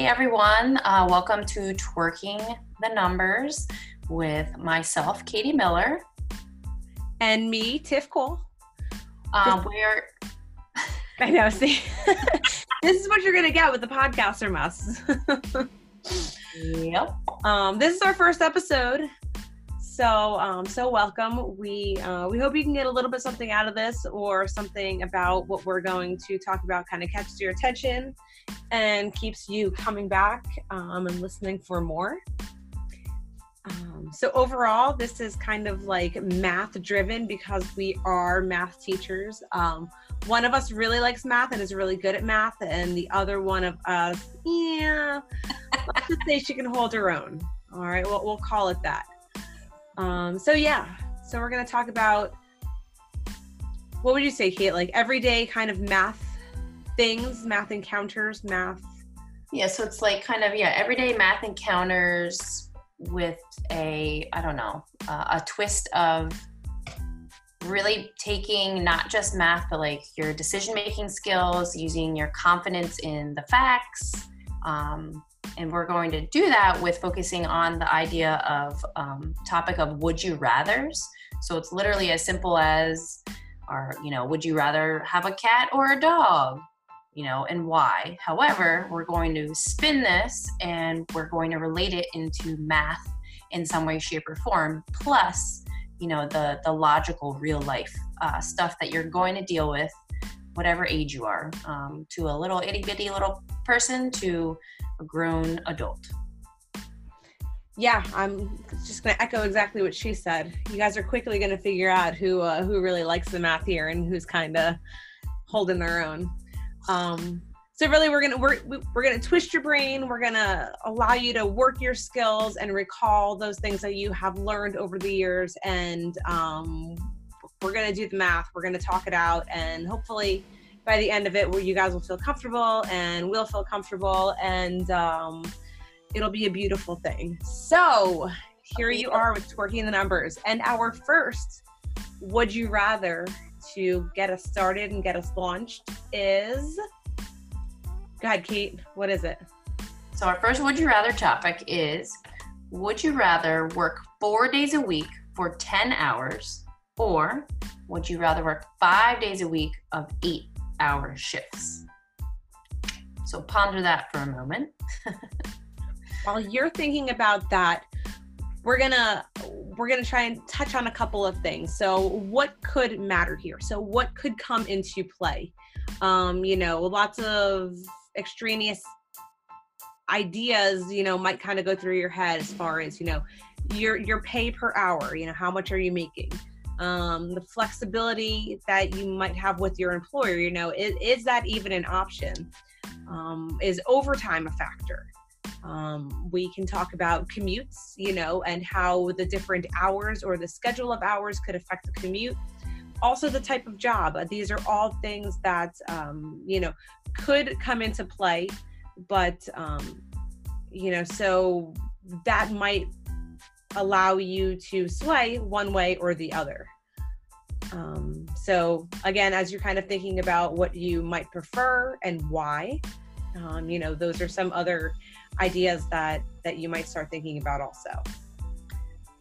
Hey everyone, uh, welcome to Twerking the Numbers with myself, Katie Miller. And me, Tiff Cole. Uh, we're. I know, see, this is what you're going to get with the podcaster mess. yep. Um, this is our first episode. So, um, so welcome. We uh, we hope you can get a little bit something out of this, or something about what we're going to talk about, kind of catches your attention, and keeps you coming back um, and listening for more. Um, so overall, this is kind of like math driven because we are math teachers. Um, one of us really likes math and is really good at math, and the other one of us, yeah, let's just say she can hold her own. All right, well, we'll call it that. Um, so yeah, so we're gonna talk about what would you say, Kate? Like everyday kind of math things, math encounters, math. Yeah, so it's like kind of yeah, everyday math encounters with a I don't know uh, a twist of really taking not just math but like your decision making skills, using your confidence in the facts. Um, and we're going to do that with focusing on the idea of um, topic of would you rather's. So it's literally as simple as or you know would you rather have a cat or a dog? You know and why? However we're going to spin this and we're going to relate it into math in some way shape or form plus you know the the logical real life uh, stuff that you're going to deal with whatever age you are um, to a little itty bitty little person to a grown adult. Yeah, I'm just going to echo exactly what she said. You guys are quickly going to figure out who uh, who really likes the math here and who's kind of holding their own. Um, so really, we're gonna we're we're gonna twist your brain. We're gonna allow you to work your skills and recall those things that you have learned over the years. And um, we're gonna do the math. We're gonna talk it out, and hopefully by the end of it where you guys will feel comfortable and we'll feel comfortable and um, it'll be a beautiful thing. So here you are with twerking the numbers and our first would you rather to get us started and get us launched is go ahead Kate what is it so our first would you rather topic is would you rather work four days a week for 10 hours or would you rather work five days a week of eight hour shifts. So ponder that for a moment. While you're thinking about that, we're gonna we're gonna try and touch on a couple of things. So what could matter here? So what could come into play? Um, you know, lots of extraneous ideas, you know, might kind of go through your head as far as, you know, your your pay per hour, you know, how much are you making? Um, the flexibility that you might have with your employer. You know, is, is that even an option? Um, is overtime a factor? Um, we can talk about commutes, you know, and how the different hours or the schedule of hours could affect the commute. Also, the type of job. Uh, these are all things that, um, you know, could come into play, but, um, you know, so that might allow you to sway one way or the other. Um, so again, as you're kind of thinking about what you might prefer and why, um, you know, those are some other ideas that that you might start thinking about also.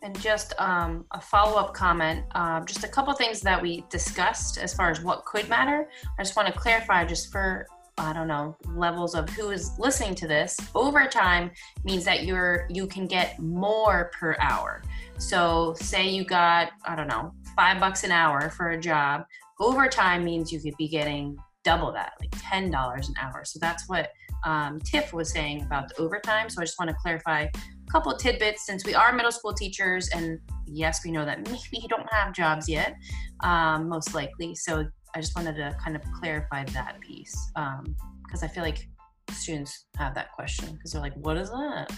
And just um, a follow up comment, uh, just a couple things that we discussed as far as what could matter. I just want to clarify, just for I don't know levels of who is listening to this. Overtime means that you're you can get more per hour. So say you got I don't know five bucks an hour for a job. Overtime means you could be getting double that, like ten dollars an hour. So that's what um, Tiff was saying about the overtime. So I just want to clarify a couple tidbits since we are middle school teachers, and yes, we know that maybe you don't have jobs yet, um, most likely. So I just wanted to kind of clarify that piece because um, I feel like students have that question because they're like, "What is that?"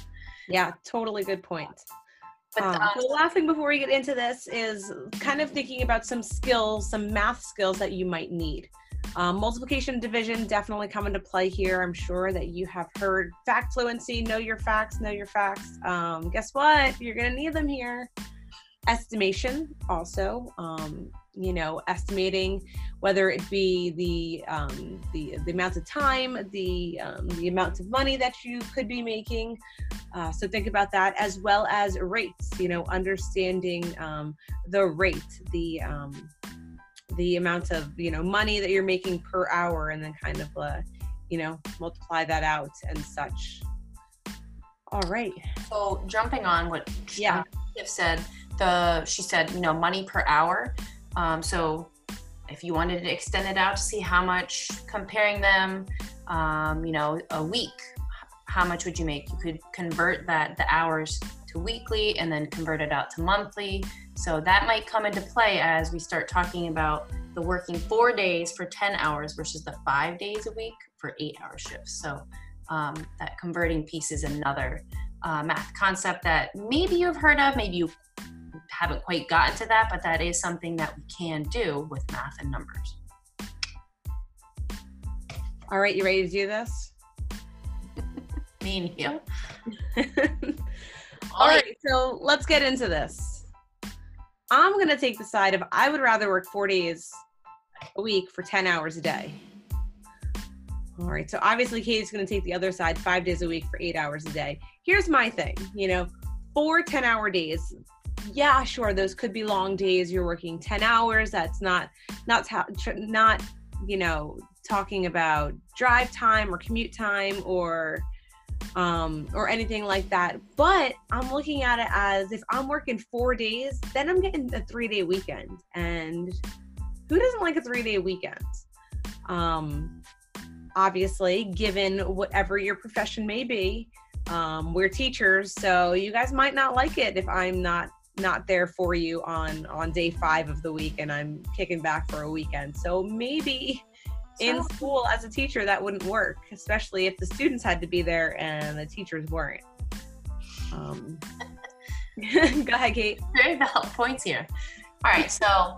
Yeah, totally good point. But um, the last thing before we get into this is kind of thinking about some skills, some math skills that you might need. Um, multiplication division definitely come into play here. I'm sure that you have heard fact fluency, know your facts, know your facts. Um, guess what? You're going to need them here. estimation also um, you know estimating whether it be the um, the the amount of time the um, the amount of money that you could be making uh, so think about that as well as rates you know understanding um, the rate the um, the amount of you know money that you're making per hour and then kind of uh, you know multiply that out and such all right So jumping on what Yeah. Said, the she said you know money per hour. Um, so if you wanted to extend it out to see how much comparing them, um, you know, a week, how much would you make? You could convert that the hours to weekly and then convert it out to monthly. So that might come into play as we start talking about the working four days for 10 hours versus the five days a week for eight hour shifts. So um, that converting piece is another uh, math concept that maybe you've heard of, maybe you haven't quite gotten to that, but that is something that we can do with math and numbers. all right you ready to do this? Me and you. all right so let's get into this. I'm going to take the side of i would rather work four days a week for 10 hours a day. All right so obviously katie's going to take the other side five days a week for eight hours a day. Here's my thing you know four 10 hour days yeah sure those could be long days you're working 10 hours that's not not not you know talking about drive time or commute time or um or anything like that but i'm looking at it as if i'm working four days then i'm getting a three day weekend and who doesn't like a three day weekend? Um obviously given whatever your profession may be um, we're teachers so you guys might not like it if i'm not not there for you on on day five of the week and i'm kicking back for a weekend so maybe in school as a teacher that wouldn't work especially if the students had to be there and the teachers weren't um, go ahead kate very valid points here. All right, so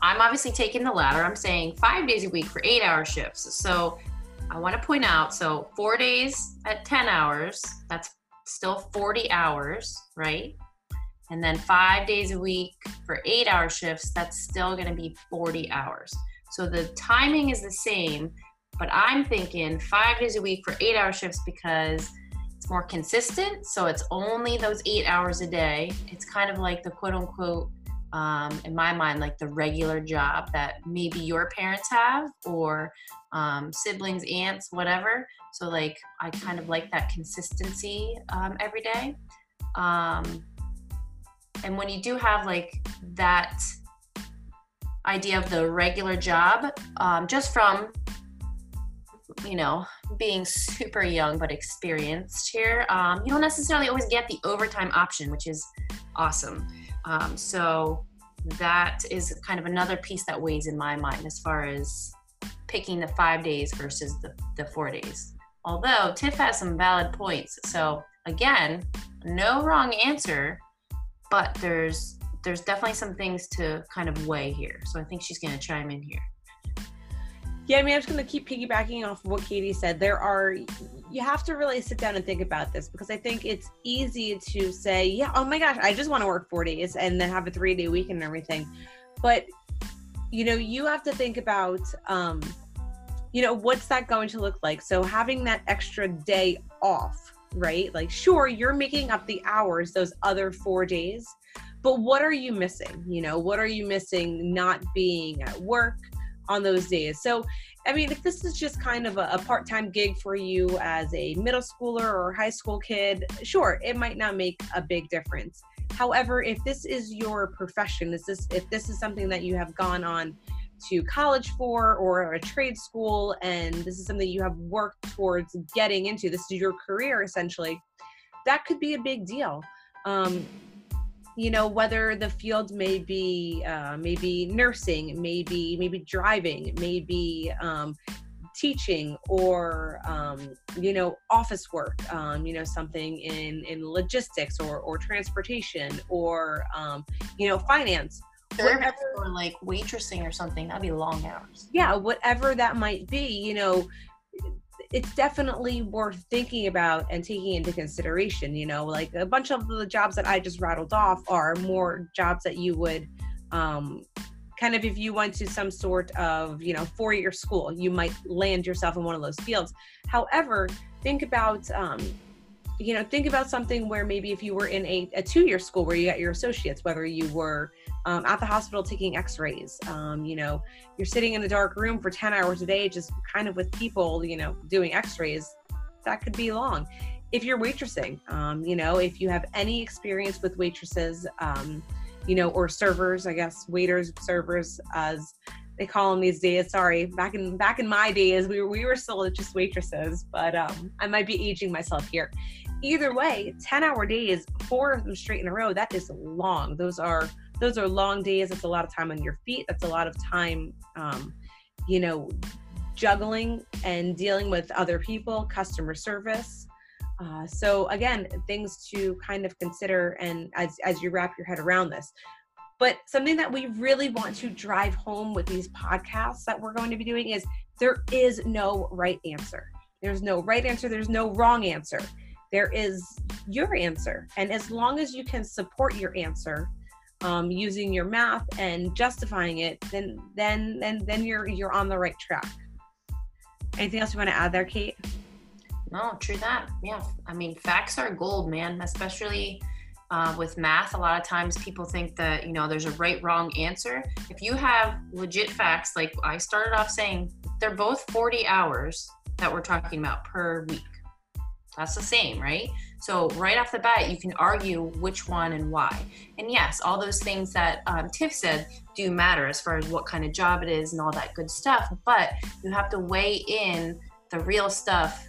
I'm obviously taking the latter. I'm saying five days a week for eight hour shifts. So I want to point out so four days at 10 hours, that's still 40 hours, right? And then five days a week for eight hour shifts, that's still going to be 40 hours. So the timing is the same, but I'm thinking five days a week for eight hour shifts because it's more consistent. So it's only those eight hours a day. It's kind of like the quote unquote, um, in my mind, like the regular job that maybe your parents have or um, siblings, aunts, whatever. So like I kind of like that consistency um, every day. Um, and when you do have like that idea of the regular job, um, just from you know being super young but experienced here, um, you don't necessarily always get the overtime option, which is awesome. Um, so that is kind of another piece that weighs in my mind as far as picking the five days versus the, the four days. Although Tiff has some valid points. So again, no wrong answer, but there's there's definitely some things to kind of weigh here. So I think she's gonna chime in here. Yeah, I mean, I'm just going to keep piggybacking off of what Katie said. There are, you have to really sit down and think about this because I think it's easy to say, yeah, oh my gosh, I just want to work four days and then have a three day weekend and everything. But, you know, you have to think about, um, you know, what's that going to look like? So having that extra day off, right? Like, sure, you're making up the hours those other four days, but what are you missing? You know, what are you missing not being at work? on those days. So, I mean, if this is just kind of a, a part time gig for you as a middle schooler or high school kid, sure, it might not make a big difference. However, if this is your profession, is this is if this is something that you have gone on to college for or a trade school and this is something you have worked towards getting into, this is your career essentially, that could be a big deal. Um, you know whether the field may be uh, maybe nursing maybe maybe driving maybe um, teaching or um, you know office work um, you know something in in logistics or or transportation or um, you know finance Service Whatever- or like waitressing or something, that'd be long hours. yeah whatever that might be you know it's definitely worth thinking about and taking into consideration. You know, like a bunch of the jobs that I just rattled off are more jobs that you would um, kind of if you went to some sort of you know four year school you might land yourself in one of those fields however think about um, you know think about something where maybe if you were in a, a two year school where you got your associates whether you were um, at the hospital taking x-rays. Um, you know you're sitting in a dark room for 10 hours a day just kind of with people you know doing x-rays that could be long. If you're waitressing um, you know if you have any experience with waitresses um, you know or servers i guess waiters servers as they call them these days. Sorry, back in back in my days, we were we were still just waitresses, but um, I might be aging myself here. Either way 10 hour days four of them straight in a row that is long. Those are those are long days that's a lot of time on your feet that's a lot of time um, you know juggling and dealing with other people customer service. Uh, so again things to kind of consider and as, as you wrap your head around this. But something that we really want to drive home with these podcasts that we're going to be doing is there is no right answer. There's no right answer there's no wrong answer. There is your answer. And as long as you can support your answer um, using your math and justifying it, then then then then you're you're on the right track. Anything else you want to add there, Kate? No, true that. Yeah, I mean, facts are gold, man. Especially uh, with math, a lot of times people think that you know there's a right wrong answer. If you have legit facts, like I started off saying, they're both 40 hours that we're talking about per week. That's the same, right? So, right off the bat, you can argue which one and why. And yes, all those things that um, Tiff said do matter as far as what kind of job it is and all that good stuff. But you have to weigh in the real stuff,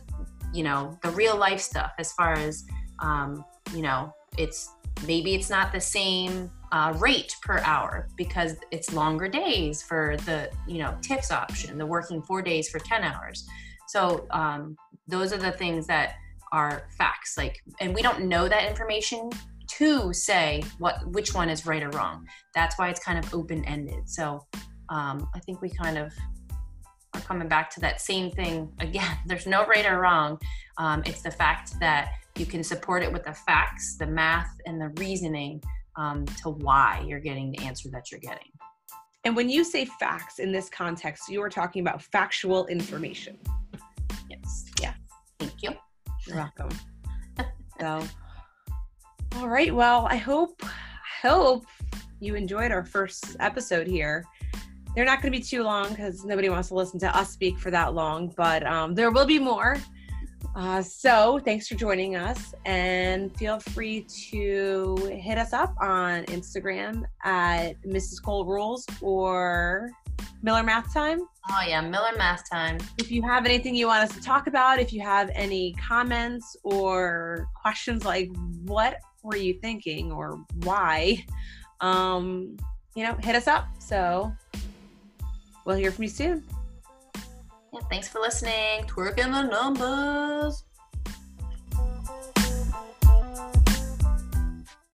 you know, the real life stuff as far as, um, you know, it's maybe it's not the same uh, rate per hour because it's longer days for the, you know, Tiff's option, the working four days for 10 hours. So, um, those are the things that are facts like and we don't know that information to say what which one is right or wrong. That's why it's kind of open ended so um, i think we kind of are coming back to that same thing again. There's no right or wrong. Um, it's the fact that you can support it with the facts the math and the reasoning um, to why you're getting the answer that you're getting. And when you say facts in this context you are talking about factual information. Yes. Yeah. thank you you're welcome. so, all right. Well, I hope, hope you enjoyed our first episode here. They're not going to be too long because nobody wants to listen to us speak for that long, but um, there will be more. Uh, so, thanks for joining us, and feel free to hit us up on Instagram at Mrs. Cole Rules or Miller Math Time. Oh, yeah, Miller Math Time. If you have anything you want us to talk about, if you have any comments or questions like what were you thinking or why, um, you know, hit us up. So we'll hear from you soon. Yeah, thanks for listening. Twerking the numbers.